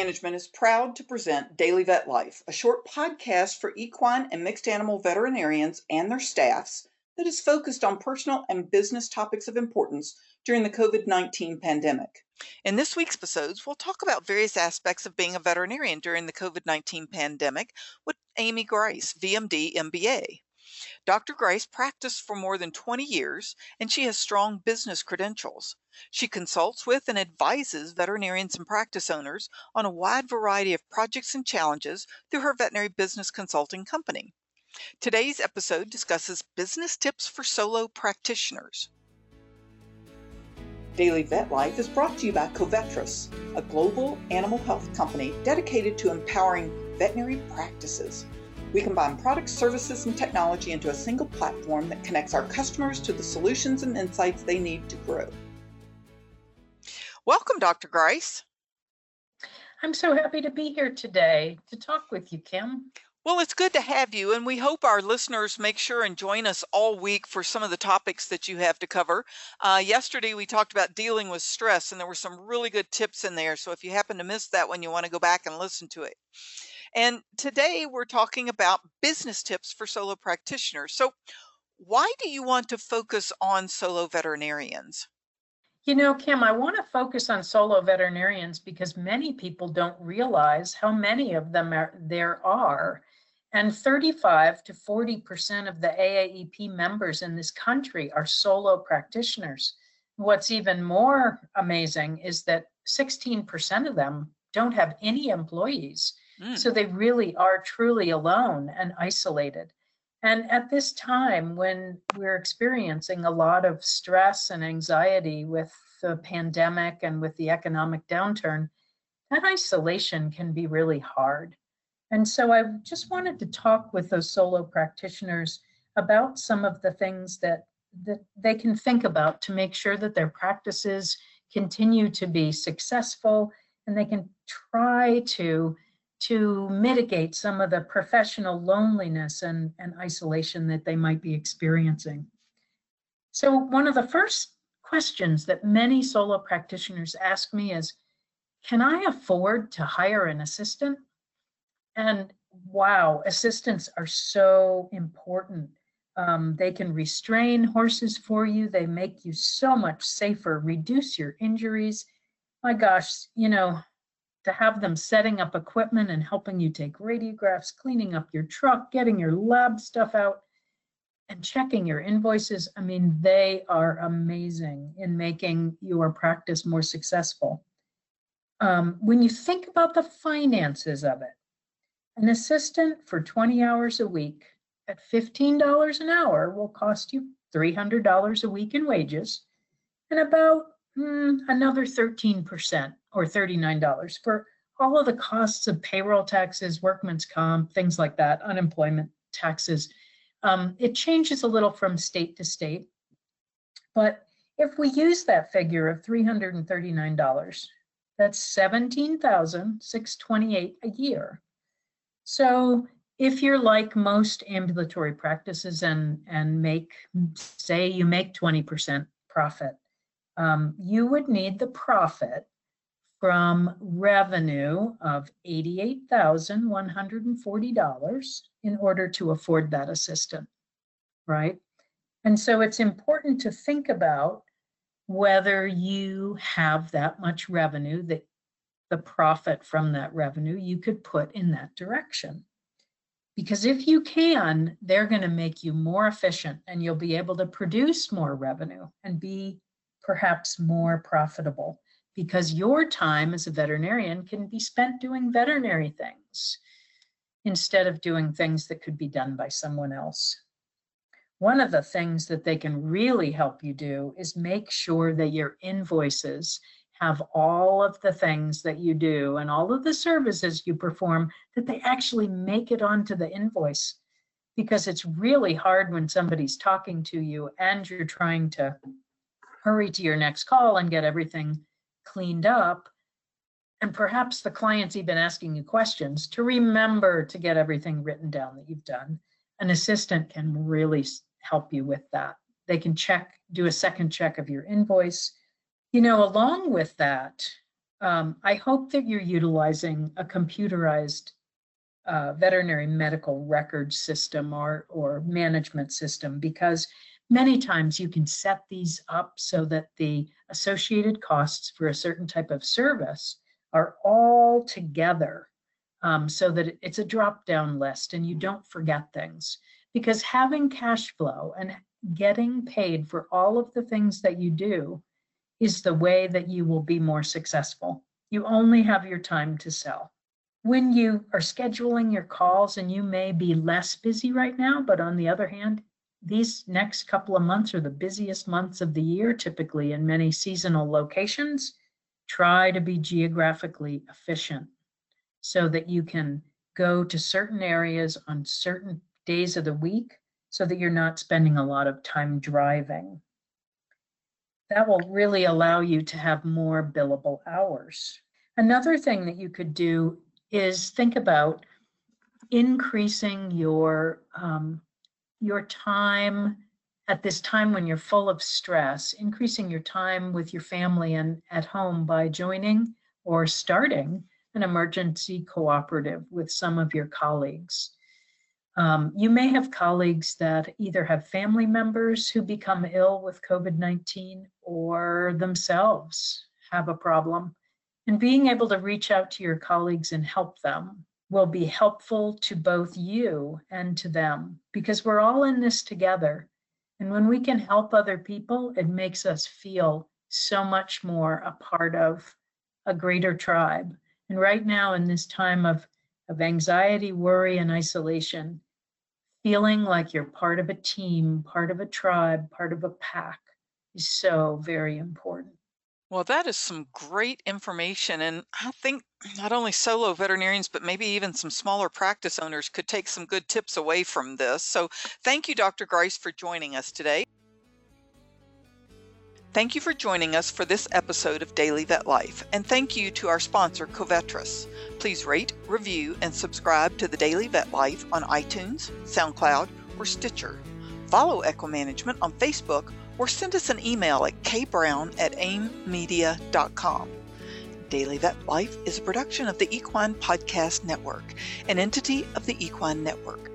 Management is proud to present Daily Vet Life, a short podcast for equine and mixed animal veterinarians and their staffs that is focused on personal and business topics of importance during the COVID 19 pandemic. In this week's episodes, we'll talk about various aspects of being a veterinarian during the COVID 19 pandemic with Amy Grice, VMD MBA. Dr. Grice practiced for more than 20 years and she has strong business credentials. She consults with and advises veterinarians and practice owners on a wide variety of projects and challenges through her veterinary business consulting company. Today's episode discusses business tips for solo practitioners. Daily Vet Life is brought to you by Covetrus, a global animal health company dedicated to empowering veterinary practices. We combine products, services, and technology into a single platform that connects our customers to the solutions and insights they need to grow. Welcome, Dr. Grice. I'm so happy to be here today to talk with you, Kim. Well, it's good to have you, and we hope our listeners make sure and join us all week for some of the topics that you have to cover. Uh, yesterday, we talked about dealing with stress, and there were some really good tips in there. So if you happen to miss that one, you want to go back and listen to it. And today we're talking about business tips for solo practitioners. So, why do you want to focus on solo veterinarians? You know, Kim, I want to focus on solo veterinarians because many people don't realize how many of them are, there are. And 35 to 40% of the AAEP members in this country are solo practitioners. What's even more amazing is that 16% of them don't have any employees. Mm. So they really are truly alone and isolated. And at this time, when we're experiencing a lot of stress and anxiety with the pandemic and with the economic downturn, that isolation can be really hard. And so I just wanted to talk with those solo practitioners about some of the things that, that they can think about to make sure that their practices continue to be successful and they can try to to mitigate some of the professional loneliness and, and isolation that they might be experiencing. So, one of the first questions that many solo practitioners ask me is Can I afford to hire an assistant? And wow, assistants are so important. Um, they can restrain horses for you, they make you so much safer, reduce your injuries. My gosh, you know, to have them setting up equipment and helping you take radiographs, cleaning up your truck, getting your lab stuff out, and checking your invoices. I mean, they are amazing in making your practice more successful. Um, when you think about the finances of it, an assistant for 20 hours a week at $15 an hour will cost you $300 a week in wages and about mm, another 13% or $39 for all of the costs of payroll taxes, workman's comp, things like that, unemployment taxes. Um, it changes a little from state to state. But if we use that figure of $339, that's 17,628 a year. So if you're like most ambulatory practices and and make say you make 20% profit, um, you would need the profit from revenue of $88,140 in order to afford that assistant, right? And so it's important to think about whether you have that much revenue that the profit from that revenue you could put in that direction. Because if you can, they're going to make you more efficient and you'll be able to produce more revenue and be perhaps more profitable because your time as a veterinarian can be spent doing veterinary things instead of doing things that could be done by someone else. One of the things that they can really help you do is make sure that your invoices have all of the things that you do and all of the services you perform that they actually make it onto the invoice because it's really hard when somebody's talking to you and you're trying to hurry to your next call and get everything cleaned up. And perhaps the client's even asking you questions to remember to get everything written down that you've done. An assistant can really help you with that. They can check, do a second check of your invoice. You know, along with that, Um, I hope that you're utilizing a computerized uh, veterinary medical record system or, or management system because many times you can set these up so that the associated costs for a certain type of service are all together um, so that it's a drop down list and you don't forget things. Because having cash flow and getting paid for all of the things that you do is the way that you will be more successful. You only have your time to sell. When you are scheduling your calls, and you may be less busy right now, but on the other hand, these next couple of months are the busiest months of the year, typically in many seasonal locations. Try to be geographically efficient so that you can go to certain areas on certain days of the week so that you're not spending a lot of time driving. That will really allow you to have more billable hours. Another thing that you could do is think about increasing your um, your time at this time when you're full of stress, increasing your time with your family and at home by joining or starting an emergency cooperative with some of your colleagues. Um, you may have colleagues that either have family members who become ill with COVID 19 or themselves have a problem. And being able to reach out to your colleagues and help them will be helpful to both you and to them because we're all in this together. And when we can help other people, it makes us feel so much more a part of a greater tribe. And right now, in this time of, of anxiety, worry, and isolation, feeling like you're part of a team, part of a tribe, part of a pack is so very important. Well, that is some great information. And I think not only solo veterinarians, but maybe even some smaller practice owners could take some good tips away from this. So thank you, Dr. Grice, for joining us today. Thank you for joining us for this episode of Daily Vet Life, and thank you to our sponsor, Covetrus. Please rate, review, and subscribe to the Daily Vet Life on iTunes, SoundCloud, or Stitcher. Follow EquiManagement on Facebook or send us an email at kbrown at aimmedia.com. Daily Vet Life is a production of the Equine Podcast Network, an entity of the Equine Network.